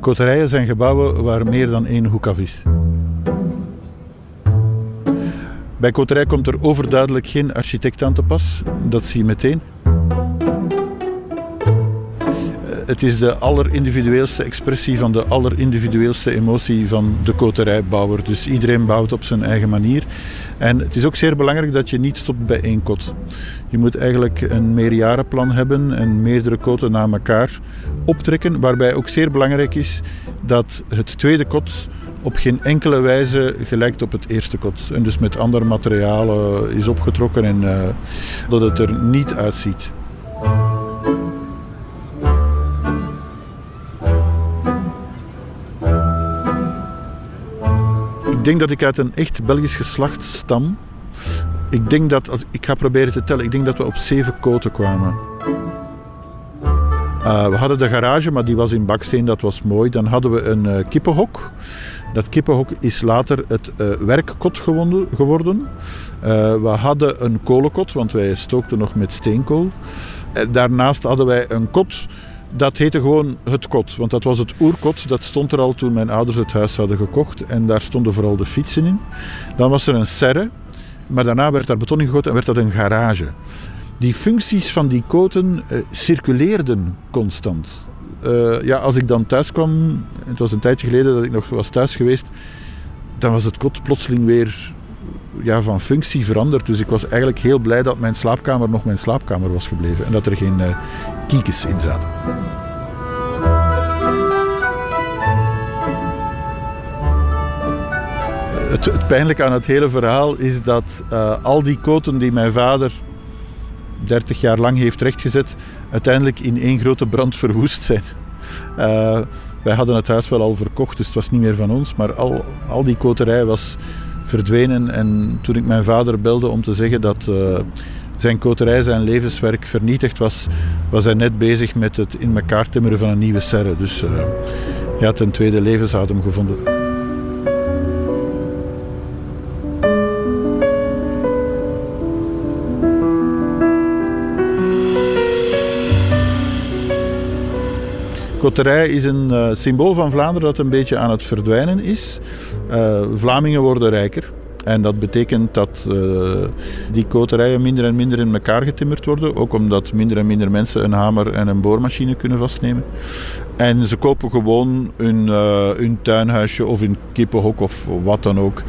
Koterijen zijn gebouwen waar meer dan één hoek af is. Bij koterij komt er overduidelijk geen architect aan te pas. Dat zie je meteen. Het is de allerindividueelste expressie van de allerindividueelste emotie van de koterijbouwer. Dus iedereen bouwt op zijn eigen manier. En het is ook zeer belangrijk dat je niet stopt bij één kot. Je moet eigenlijk een meerjarenplan hebben en meerdere koten na elkaar optrekken. Waarbij ook zeer belangrijk is dat het tweede kot op geen enkele wijze gelijkt op het eerste kot. En dus met andere materialen is opgetrokken en uh, dat het er niet uitziet. Denk dat ik uit een echt Belgisch geslacht stam. Ik denk dat, ik ga proberen te tellen, ik denk dat we op zeven koten kwamen. Uh, we hadden de garage, maar die was in baksteen, dat was mooi. Dan hadden we een uh, kippenhok. Dat kippenhok is later het uh, werkkot geworden. we hadden een kolenkot, want wij stookten nog met steenkool. daarnaast hadden wij een kot dat heette gewoon het kot, want dat was het oerkot. Dat stond er al toen mijn ouders het huis hadden gekocht. En daar stonden vooral de fietsen in. Dan was er een serre, maar daarna werd daar beton in gegoten en werd dat een garage. Die functies van die koten uh, circuleerden constant. Uh, ja, als ik dan thuis kwam, het was een tijdje geleden dat ik nog was thuis geweest, dan was het kot plotseling weer ja, van functie veranderd. Dus ik was eigenlijk heel blij dat mijn slaapkamer nog mijn slaapkamer was gebleven en dat er geen uh, kiekes in zaten. Het, het pijnlijke aan het hele verhaal is dat uh, al die koten die mijn vader 30 jaar lang heeft rechtgezet, uiteindelijk in één grote brand verwoest zijn. Wij hadden het huis wel al verkocht, dus het was niet meer van ons. Maar al, al die koterij was verdwenen. En toen ik mijn vader belde om te zeggen dat uh, zijn koterij, zijn levenswerk vernietigd was, was hij net bezig met het in elkaar timmeren van een nieuwe serre. Dus uh, had een tweede levensadem gevonden. Koterij is een uh, symbool van Vlaanderen dat een beetje aan het verdwijnen is. Uh, Vlamingen worden rijker. En dat betekent dat uh, die koterijen minder en minder in elkaar getimmerd worden. Ook omdat minder en minder mensen een hamer en een boormachine kunnen vastnemen. En ze kopen gewoon hun, tuinhuisje of hun kippenhok of wat dan ook.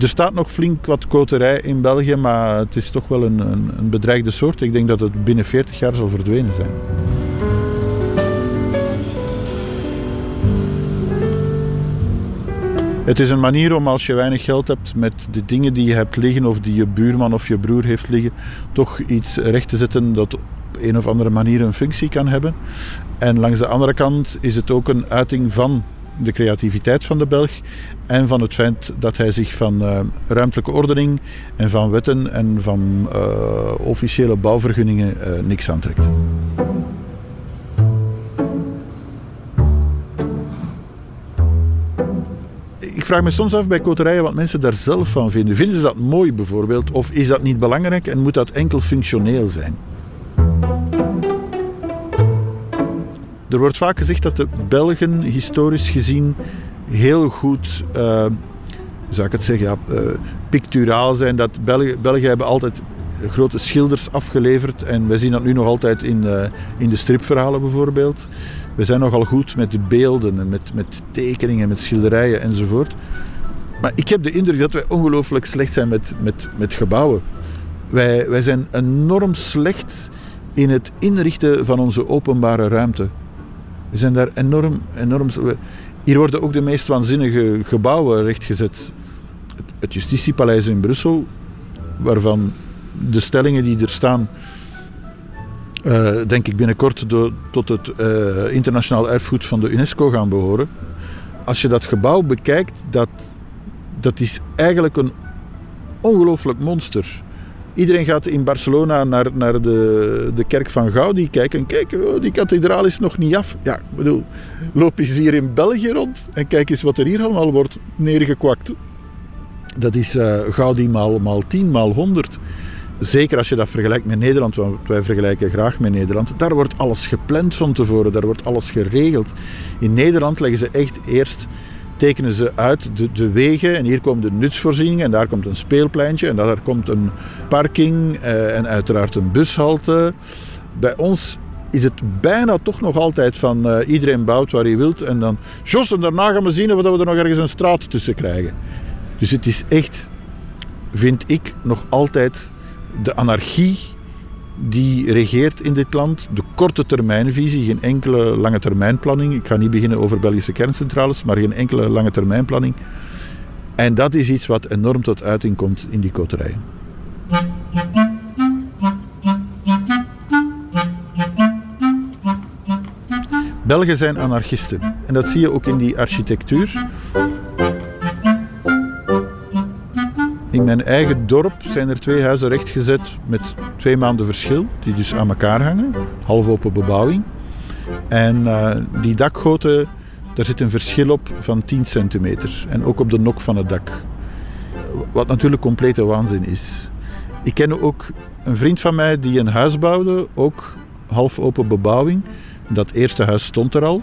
Er staat nog flink wat koterij in België, maar het is toch wel een, een, een bedreigde soort. Ik denk dat het binnen 40 jaar zal verdwenen zijn. Het is een manier om als je weinig geld hebt met de dingen die je hebt liggen of die je buurman of je broer heeft liggen, toch iets recht te zetten dat op een of andere manier een functie kan hebben. En langs de andere kant is het ook een uiting van de creativiteit van de Belg en van het feit dat hij zich van uh, ruimtelijke ordening en van wetten en van uh, officiële bouwvergunningen uh, niks aantrekt. Ik vraag me soms af bij koterijen wat mensen daar zelf van vinden. Vinden ze dat mooi bijvoorbeeld? Of is dat niet belangrijk en moet dat enkel functioneel zijn? Er wordt vaak gezegd dat de Belgen historisch gezien heel goed, hoe zou ik het zeggen, ja, uh, picturaal zijn. Dat Belgen, Belgen hebben altijd grote schilders afgeleverd en wij zien dat nu nog altijd in, uh, in de stripverhalen bijvoorbeeld. We zijn nogal goed met de beelden en met, met tekeningen, met schilderijen enzovoort. Maar ik heb de indruk dat wij ongelooflijk slecht zijn met, met, met gebouwen. Wij, wij zijn enorm slecht in het inrichten van onze openbare ruimte. We zijn daar enorm, enorm. Hier worden ook de meest waanzinnige gebouwen rechtgezet. Het Justitiepaleis in Brussel, waarvan de stellingen die er staan uh, denk ik binnenkort tot het uh, internationaal erfgoed van de UNESCO gaan behoren. Als je dat gebouw bekijkt, dat, dat is eigenlijk een ongelooflijk monster. Iedereen gaat in Barcelona naar, naar de, de kerk van Gaudi kijken. Kijk, oh, die kathedraal is nog niet af. Ja, ik bedoel, loop eens hier in België rond en kijk eens wat er hier allemaal wordt neergekwakt. Dat is uh, Gaudi maal, maal 10, maal 100. Zeker als je dat vergelijkt met Nederland, want wij vergelijken graag met Nederland. Daar wordt alles gepland van tevoren, daar wordt alles geregeld. In Nederland leggen ze echt eerst tekenen ze uit de, de, wegen. En hier komen de nutsvoorzieningen en daar komt een speelpleintje en daar komt een parking eh, en uiteraard een bushalte. Bij ons is het bijna toch nog altijd van uh, iedereen bouwt waar hij wilt. En dan, Jos, en daarna gaan we zien of we er nog ergens een straat tussen krijgen. Dus het is echt, vind ik, nog altijd de anarchie die regeert in dit land. De korte termijnvisie, geen enkele lange termijnplanning. Ik ga niet beginnen over Belgische kerncentrales, maar geen enkele lange termijnplanning. En dat is iets wat enorm tot uiting komt in die koterijen. Belgen zijn anarchisten. En dat zie je ook in die architectuur. In mijn eigen dorp zijn er twee huizen rechtgezet met twee maanden verschil, die dus aan elkaar hangen, half open bebouwing. En uh, die dakgoten, daar zit een verschil op van 10 centimeter. En ook op de nok van het dak. Wat natuurlijk complete waanzin is. Ik ken ook een vriend van mij die een huis bouwde, ook half open bebouwing. Dat eerste huis stond er al.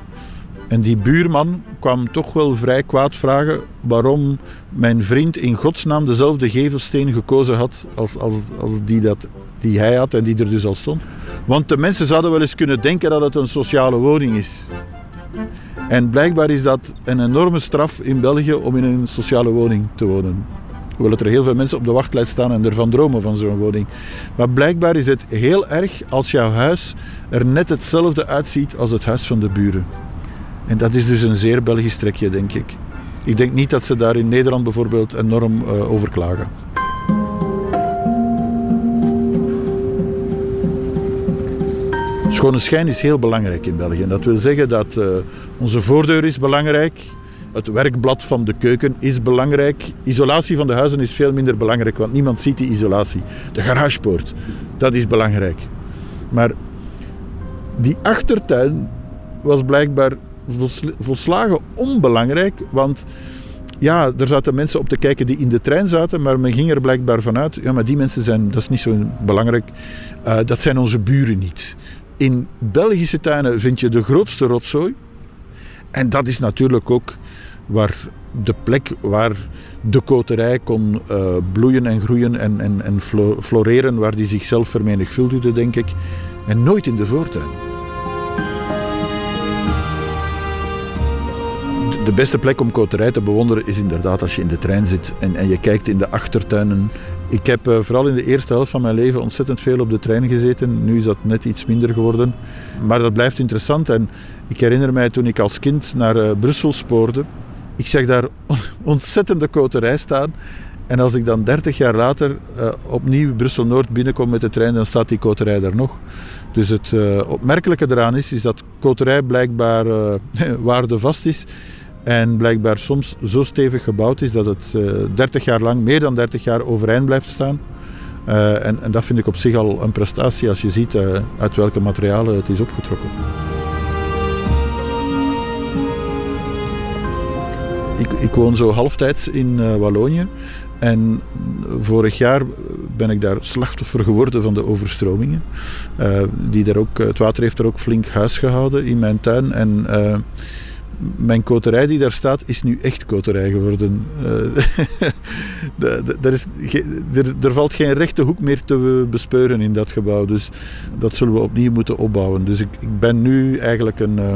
En die buurman kwam toch wel vrij kwaad vragen waarom mijn vriend in godsnaam dezelfde gevelsteen gekozen had als, als, als die, dat, die hij had en die er dus al stond. Want de mensen zouden wel eens kunnen denken dat het een sociale woning is. En blijkbaar is dat een enorme straf in België om in een sociale woning te wonen. Hoewel er heel veel mensen op de wachtlijst staan en ervan dromen van zo'n woning. Maar blijkbaar is het heel erg als jouw huis er net hetzelfde uitziet als het huis van de buren. En dat is dus een zeer Belgisch trekje, denk ik. Ik denk niet dat ze daar in Nederland bijvoorbeeld enorm uh, over klagen. Schone schijn is heel belangrijk in België. Dat wil zeggen dat uh, onze voordeur is belangrijk. Het werkblad van de keuken is belangrijk. Isolatie van de huizen is veel minder belangrijk, want niemand ziet die isolatie. De garagepoort, dat is belangrijk. Maar die achtertuin was blijkbaar volslagen onbelangrijk, want ja, er zaten mensen op te kijken die in de trein zaten, maar men ging er blijkbaar vanuit, ja, maar die mensen zijn, dat is niet zo belangrijk, uh, dat zijn onze buren niet. In Belgische tuinen vind je de grootste rotzooi. En dat is natuurlijk ook waar de plek waar de koterij kon uh, bloeien en groeien en, en, en floreren, waar die zichzelf vermenigvuldigde, denk ik. En nooit in de voortuin. De beste plek om koterij te bewonderen is inderdaad als je in de trein zit en, en je kijkt in de achtertuinen. Ik heb uh, vooral in de eerste helft van mijn leven ontzettend veel op de trein gezeten. Nu is dat net iets minder geworden. Maar dat blijft interessant. En ik herinner mij toen ik als kind naar uh, Brussel spoorde. Ik zag daar ontzettende koterij staan. En als ik dan 30 jaar later uh, opnieuw Brussel-Noord binnenkom met de trein, dan staat die koterij daar nog. Dus het opmerkelijke eraan is, is dat koterij blijkbaar waardevast is. En blijkbaar soms zo stevig gebouwd is dat het uh, eh, 30 jaar lang, meer dan 30 jaar overeind blijft staan. Uh, en, en, dat vind ik op zich al een prestatie als je ziet uh, uit welke materialen het is opgetrokken. Ik, ik woon zo halftijds in Wallonië. En vorig jaar ben ik daar slachtoffer geworden van de overstromingen. die daar ook, het water heeft er ook flink huis gehouden in mijn tuin. En mijn koterij die daar staat, is nu echt koterij geworden. Uh, er, er, valt geen rechte hoek meer te bespeuren in dat gebouw. Dus dat zullen we opnieuw moeten opbouwen. Dus ik, ik ben nu eigenlijk een, uh,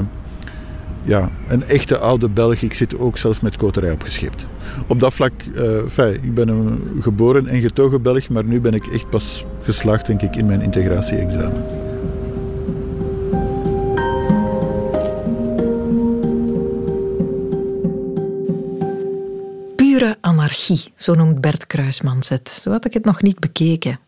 ja, een echte oude Belg. Ik zit ook zelf met koterij opgescheept. Op dat vlak, uh, fijn, ik ben een geboren en getogen Belg, maar nu ben ik echt pas geslaagd, denk ik, in mijn integratie-examen. Anarchie, zo noemt Bert Kruismans het. Zo had ik het nog niet bekeken.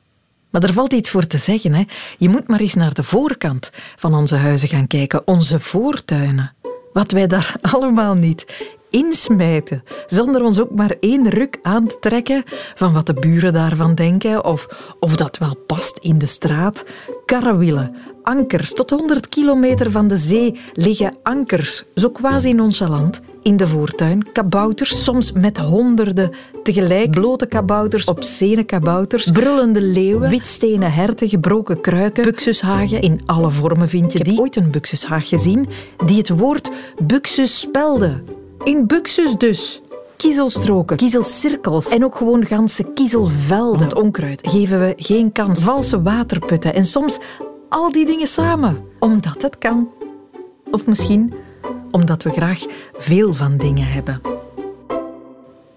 Maar er valt iets voor te zeggen. Hè. Je moet maar eens naar de voorkant van onze huizen gaan kijken, onze voortuinen. Wat wij daar allemaal niet insmijten, zonder ons ook maar één ruk aan te trekken van wat de buren daarvan denken of of dat wel past in de straat. Karrewielen, ankers, tot 100 kilometer van de zee liggen ankers, zo quasi nonchalant, in de voortuin. Kabouters, soms met honderden tegelijk. Blote kabouters, obscene kabouters, brullende leeuwen, witstenen herten, gebroken kruiken, buxushagen. In alle vormen vind je die. Ik heb ooit een buxushaag gezien die het woord buxus spelde. In buxus dus. Kiezelstroken, kiezelcirkels en ook gewoon ganse kiezelvelden. Het onkruid geven we geen kans. Valse waterputten en soms al die dingen samen. Omdat het kan. Of misschien omdat we graag veel van dingen hebben.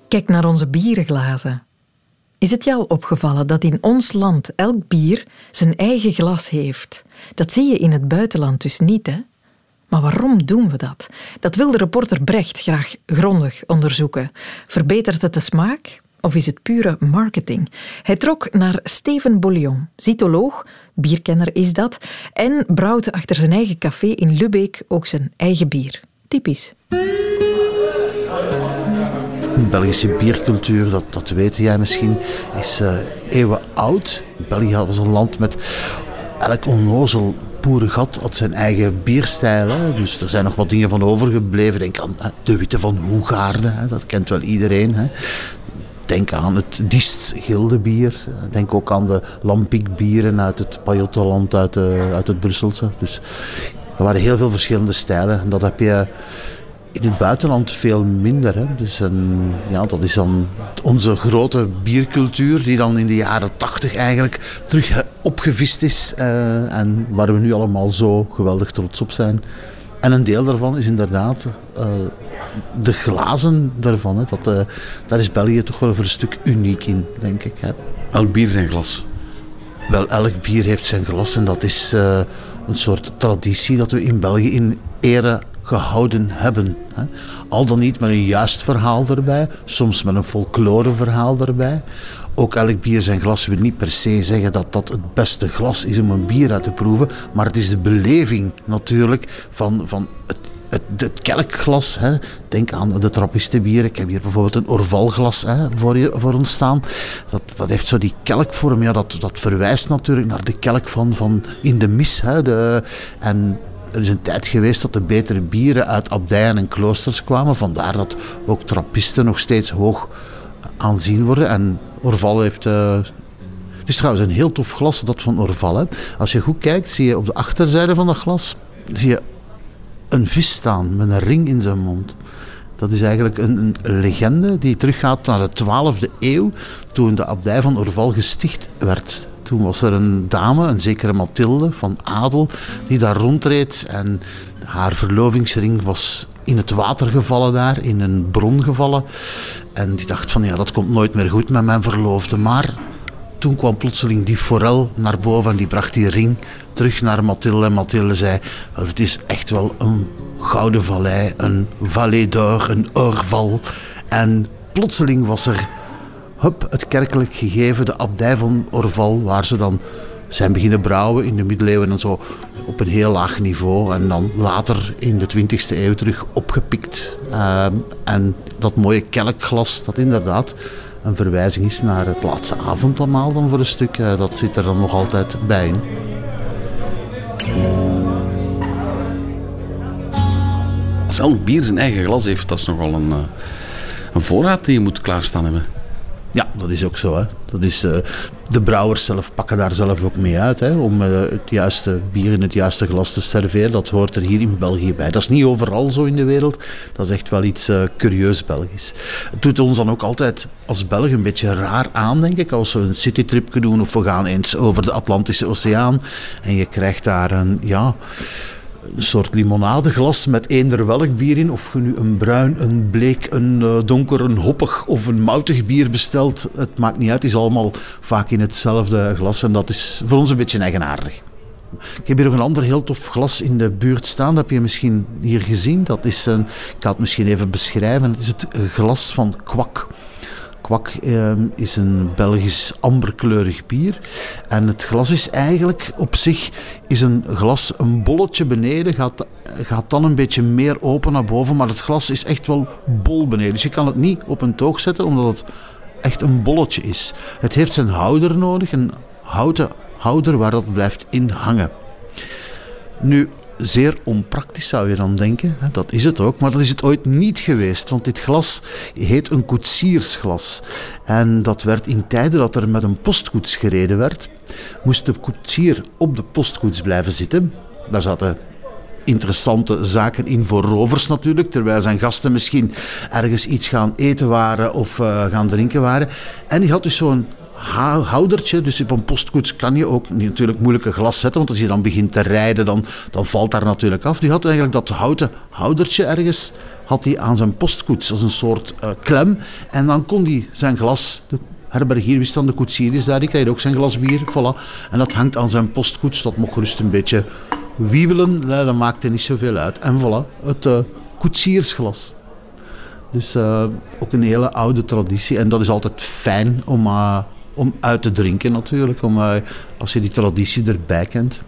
Kijk naar onze bierglazen. Is het je al opgevallen dat in ons land elk bier zijn eigen glas heeft? Dat zie je in het buitenland dus niet, hè? Maar waarom doen we dat? Dat wil de reporter Brecht graag grondig onderzoeken. Verbetert het de smaak? Of is het pure marketing? Hij trok naar Steven Bollion, cytoloog, bierkenner is dat, en brouwt achter zijn eigen café in Lübeck ook zijn eigen bier. Typisch. Belgische biercultuur, dat, dat weet jij misschien, is uh, eeuwen oud. België was een land met elk onnozel boerengat had zijn eigen bierstijl. Hè. Dus er zijn nog wat dingen van overgebleven. Denk aan de Witte van Hoegaarden, hè. dat kent wel iedereen. Hè. Denk aan het Diest Gildebier. Denk ook aan de Lampic-bieren uit het Pajottenland, uit, uit het Brusselse. Dus er waren heel veel verschillende stijlen. En dat heb je in het buitenland veel minder. Hè. Dus een, ja, dat is dan onze grote biercultuur die dan in de jaren tachtig eigenlijk terug opgevist is. Uh, en waar we nu allemaal zo geweldig trots op zijn. En een deel daarvan is inderdaad uh, de glazen daarvan. Hè. Dat, uh, daar is België toch wel voor een stuk uniek in, denk ik. Hè. Elk bier zijn glas? Wel, elk bier heeft zijn glas en dat is een soort traditie dat we in België in ere gehouden hebben. Al dan niet met een juist verhaal erbij, soms met een folkloreverhaal erbij. Ook elk bier zijn glas wil niet per se zeggen dat dat het beste glas is om een bier uit te proeven, maar het is de beleving natuurlijk van, van het het, het kelkglas, hè. denk aan de trappistenbier. Ik heb hier bijvoorbeeld een orvalglas hè, voor, je, voor ons staan. Dat, dat heeft zo die kelkvorm. Ja, dat, dat verwijst natuurlijk naar de kelk van, van in de mis. Hè, de, en er is een tijd geweest dat de betere bieren uit abdijen en kloosters kwamen. Vandaar dat ook trappisten nog steeds hoog aanzien worden. En Orval heeft... Uh, het is trouwens een heel tof glas, dat van Orval. Hè. Als je goed kijkt, zie je op de achterzijde van dat glas zie je een vis staan met een ring in zijn mond. Dat is eigenlijk een, een legende die teruggaat naar de 12e eeuw, toen de abdij van Orval gesticht werd. Toen was er een dame, een zekere Mathilde van adel, die daar rondreed en haar verlovingsring was in het water gevallen daar, in een bron gevallen. En die dacht van ja, dat komt nooit meer goed met mijn verloofde. Maar toen kwam plotseling die forel naar boven en die bracht die ring terug naar Mathilde. En Mathilde zei, het is echt wel een gouden vallei, een vallée d'or, een oorval. En plotseling was er hup, het kerkelijk gegeven, de abdij van Orval, waar ze dan zijn beginnen brouwen in de middeleeuwen en zo op een heel laag niveau. En dan later in de 20e eeuw terug opgepikt. Uh, en dat mooie kelkglas, dat inderdaad een verwijzing is naar het laatste avondmaal dan voor een stuk, uh, dat zit er dan nog altijd bij in. Als elk bier zijn eigen glas heeft, dat is nogal een, eh, een voorraad die je moet klaarstaan hebben. Ja, dat is ook zo. Hè. Dat is, uh, de brouwers zelf pakken daar zelf ook mee uit hè, om uh, het juiste bier in het juiste glas te serveren. Dat hoort er hier in België bij. Dat is niet overal zo in de wereld. Dat is echt wel iets uh, curieus Belgisch. Het doet ons dan ook altijd als Belgen een beetje raar aan, denk ik, als we een citytrip doen of we gaan eens over de Atlantische Oceaan en je krijgt daar een, ja een soort limonadeglas met eender welk bier in. Of je nu een bruin, een bleek, een uh, donker, een hoppig of een moutig bier bestelt. Het maakt niet uit, het is allemaal vaak in hetzelfde glas. En dat is voor ons een beetje eigenaardig. Ik heb hier nog een ander heel tof glas in de buurt staan. Dat heb je misschien hier gezien. Dat is een, ik ga het misschien even beschrijven. Het is het glas van kwak. Kwak ehm, is een Belgisch amberkleurig bier. En het glas is eigenlijk op zich is een glas, een bolletje beneden, gaat, gaat dan een beetje meer open naar boven. Maar het glas is echt wel bol beneden. Dus je kan het niet op een toog zetten, omdat het echt een bolletje is. Het heeft zijn houder nodig, een houten houder waar dat blijft in hangen. Nu, zeer onpraktisch zou je dan denken. Dat is het ook, maar dat is het ooit niet geweest. Want dit glas heet een koetsiersglas. En dat werd in tijden dat er met een postkoets gereden werd, moest de koetsier op de postkoets blijven zitten. Daar zaten interessante zaken in voor rovers natuurlijk, terwijl zijn gasten misschien ergens iets gaan eten waren of uh, gaan drinken waren. En die had dus zo'n houdertje. Dus op een postkoets kan je ook natuurlijk moeilijke glas zetten, want als je dan begint te rijden, dan, dan valt daar natuurlijk af. Die had eigenlijk dat houten houdertje ergens had hij aan zijn postkoets als een soort uh, klem. En dan kon hij zijn glas, de herbergier wist dan, de koetsier is daar, die krijgt ook zijn glas bier, voilà. En dat hangt aan zijn postkoets, dat mocht gerust een beetje wiebelen, dat maakte niet zoveel uit. En voilà, het uh, koetsiersglas. Dus uh, ook een hele oude traditie. En dat is altijd fijn om, uh, om uit te drinken natuurlijk. Om, uh, als je die traditie erbij kent.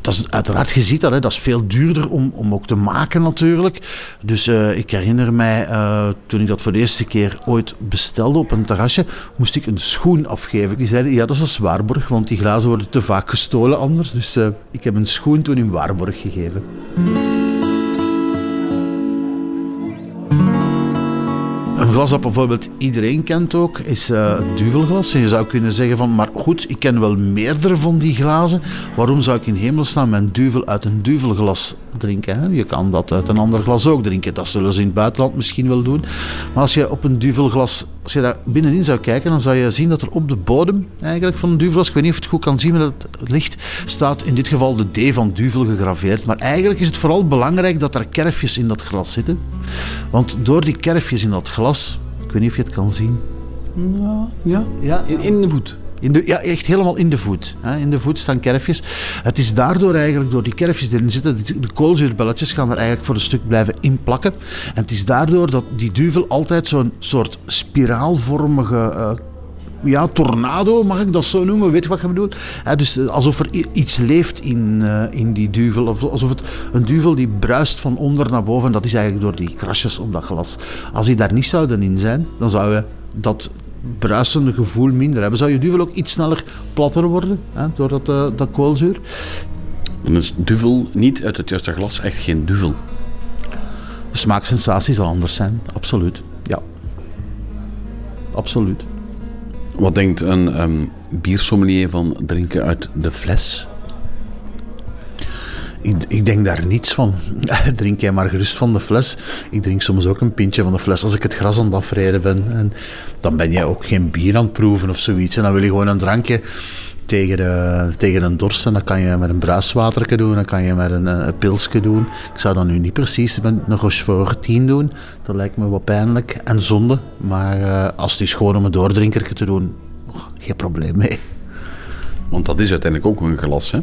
Dat is uiteraard, je ziet dat, hè, dat is veel duurder om, om ook te maken natuurlijk. Dus uh, ik herinner mij, uh, toen ik dat voor de eerste keer ooit bestelde op een terrasje, moest ik een schoen afgeven. Die zeiden, ja dat is een Zwaarborg, want die glazen worden te vaak gestolen anders. Dus ik heb een schoen toen in Waarborg gegeven. Glas dat bijvoorbeeld iedereen kent ook, is uh, het duvelglas. En je zou kunnen zeggen van, maar goed, ik ken wel meerdere van die glazen. Waarom zou ik in hemelsnaam mijn duvel uit een duvelglas drinken? Hè? Je kan dat uit een ander glas ook drinken. Dat zullen ze in het buitenland misschien wel doen. Maar als je op een duvelglas, als je daar binnenin zou kijken, dan zou je zien dat er op de bodem eigenlijk van een duvelglas, ik weet niet of je het goed kan zien met het licht, staat in dit geval de D van duvel gegraveerd. Maar eigenlijk is het vooral belangrijk dat er kerfjes in dat glas zitten. Want door die kerfjes in dat glas, ik weet niet of je het kan zien. Ja, ja. ja. In, in de voet. In de, ja, echt helemaal in de voet. In de voet staan kerfjes. Het is daardoor eigenlijk, door die kerfjes erin zitten, de koolzuurbelletjes gaan er eigenlijk voor een stuk blijven inplakken. En het is daardoor dat die duvel altijd zo'n soort spiraalvormige uh, ja, tornado, mag ik dat zo noemen? Weet je wat je bedoelt? dus eh, alsof er iets leeft in, uh, in die duvel. Of alsof het een duvel die bruist van onder naar boven. Dat is eigenlijk door die krasjes op dat glas. Als die daar niet zouden in zijn, dan zou je dat bruisende gevoel minder hebben. Zou je duvel ook iets sneller platter worden hè, door dat, uh, dat koolzuur? Dan is duvel niet uit het juiste glas echt geen duvel. De smaaksensatie zal anders zijn, absoluut. Ja. Absoluut. Wat denkt een um, biersommelier van drinken uit de fles? Ik, ik, denk daar niets van. drink jij maar gerust van de fles. Ik drink soms ook een pintje van de fles als ik het gras aan het afrijden ben. En dan ben jij ook geen bier aan het proeven of zoiets. En dan wil je gewoon een drankje tegen, de, tegen een dorst. En dat kan je met een bruiswater doen, dan kan je met een, een pilsje doen. Ik zou dat nu niet precies een Rochefort 10 doen. Dat lijkt me wat pijnlijk en zonde. Maar uh, als het is gewoon om een doordrinker te doen, geen probleem mee. Want dat is uiteindelijk ook een glas, hè?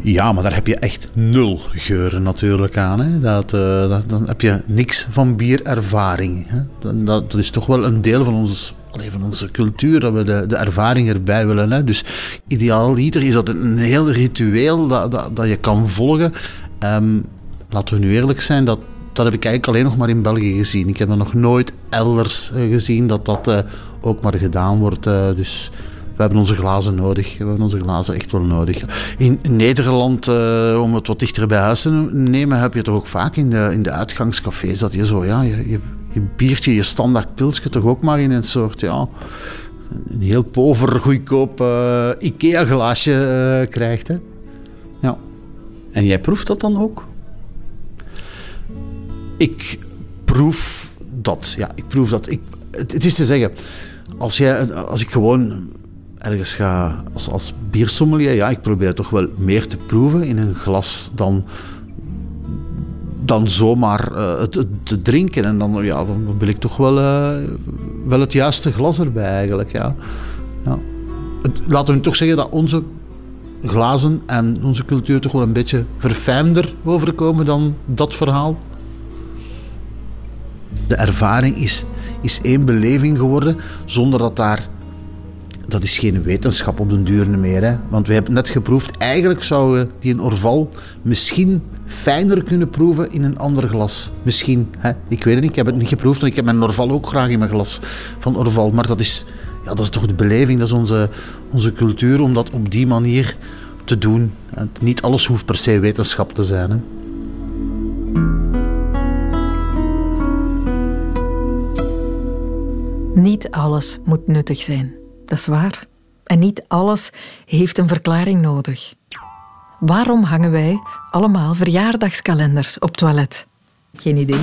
Ja, maar daar heb je echt nul geuren natuurlijk aan. Hè. Dat, dat, dan heb je niks van bierervaring. Hè. Dat, dat, is toch wel een deel van ons van onze cultuur, dat we de, de ervaring erbij willen. Hè. Dus idealiter is dat een heel ritueel dat, dat, dat je kan volgen. Um, laten we nu eerlijk zijn, dat, dat heb ik eigenlijk alleen nog maar in België gezien. Ik heb dat nog nooit elders uh, gezien dat dat uh, ook maar gedaan wordt. Dus we hebben onze glazen nodig. We hebben onze glazen echt wel nodig. In Nederland, uh, om het wat dichter bij huis te nemen, heb je toch ook vaak in de, in de uitgangscafés dat je zo, ja, je, je, je biertje, je standaard pilsje toch ook maar in een soort, ja, een heel pover, goedkoop uh, IKEA-glaasje uh, krijgt. Hè. Ja. En jij proeft dat dan ook? Ik proef dat, ja, ik proef dat. Ik, het, het is te zeggen, als, jij, als ik gewoon ergens ga als, als biersommelier, ja, ik probeer toch wel meer te proeven in een glas dan, dan zomaar het, te drinken. En dan, ja, dan wil ik toch wel, uh, wel het juiste glas erbij eigenlijk. Ja. Ja. Het, laten we toch zeggen dat onze glazen en onze cultuur toch wel een beetje verfijnder overkomen dan dat verhaal. De ervaring is, is één beleving geworden, zonder dat daar dat is geen wetenschap op den duur meer. Hè? Want we hebben net geproefd, eigenlijk zouden we die een Orval misschien fijner kunnen proeven in een ander glas. Misschien, hè? ik weet het niet, ik heb het niet geproefd en ik heb mijn Orval ook graag in mijn glas van Orval. Maar dat is, ja, dat is toch de beleving, dat is onze, onze cultuur om dat op die manier te doen. En niet alles hoeft per se wetenschap te zijn. Hè? Niet alles moet nuttig zijn. Dat is waar. En niet alles heeft een verklaring nodig. Waarom hangen wij allemaal verjaardagskalenders op toilet? Geen idee.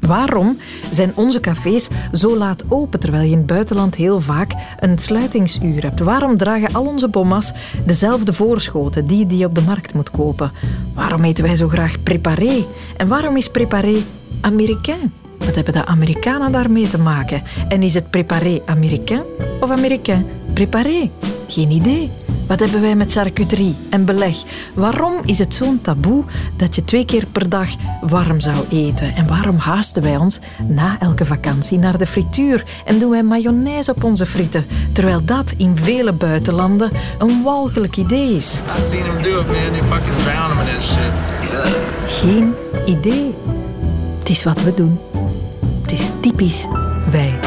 Waarom zijn onze cafés zo laat open terwijl je in het buitenland heel vaak een sluitingsuur hebt? Waarom dragen al onze bommas dezelfde voorschoten, die die je op de markt moet kopen? Waarom eten wij zo graag préparé? En waarom is préparé Amerikaan? Wat hebben de Amerikanen daarmee te maken? En is het préparé Amerikaan of Amerikaan préparé? Geen idee. Wat hebben wij met charcuterie en beleg? Waarom is het zo'n taboe dat je twee keer per dag warm zou eten? En waarom haasten wij ons na elke vakantie naar de frituur en doen wij mayonaise op onze frieten, terwijl dat in vele buitenlanden een walgelijk idee is? Geen idee. Het is wat we doen. Het is typisch wij.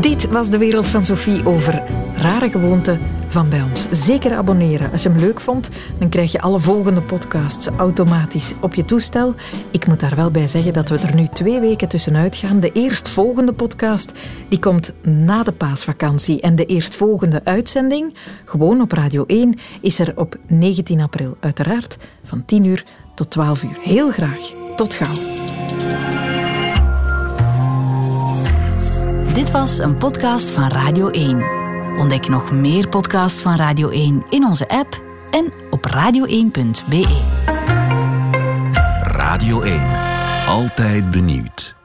Dit was de wereld van Sophie over rare gewoonten van bij ons. Zeker abonneren. Als je hem leuk vond, dan krijg je alle volgende podcasts automatisch op je toestel. Ik moet daar wel bij zeggen dat we er nu twee weken tussenuit gaan. De eerstvolgende podcast die komt na de paasvakantie. En de eerstvolgende uitzending, gewoon op Radio 1, is er op 19 april. Uiteraard van 10 uur tot 12 uur. Heel graag. Tot gauw. Dit was een podcast van Radio 1. Ontdek nog meer podcasts van Radio 1 in onze app en op radio1.be. Radio 1. Altijd benieuwd.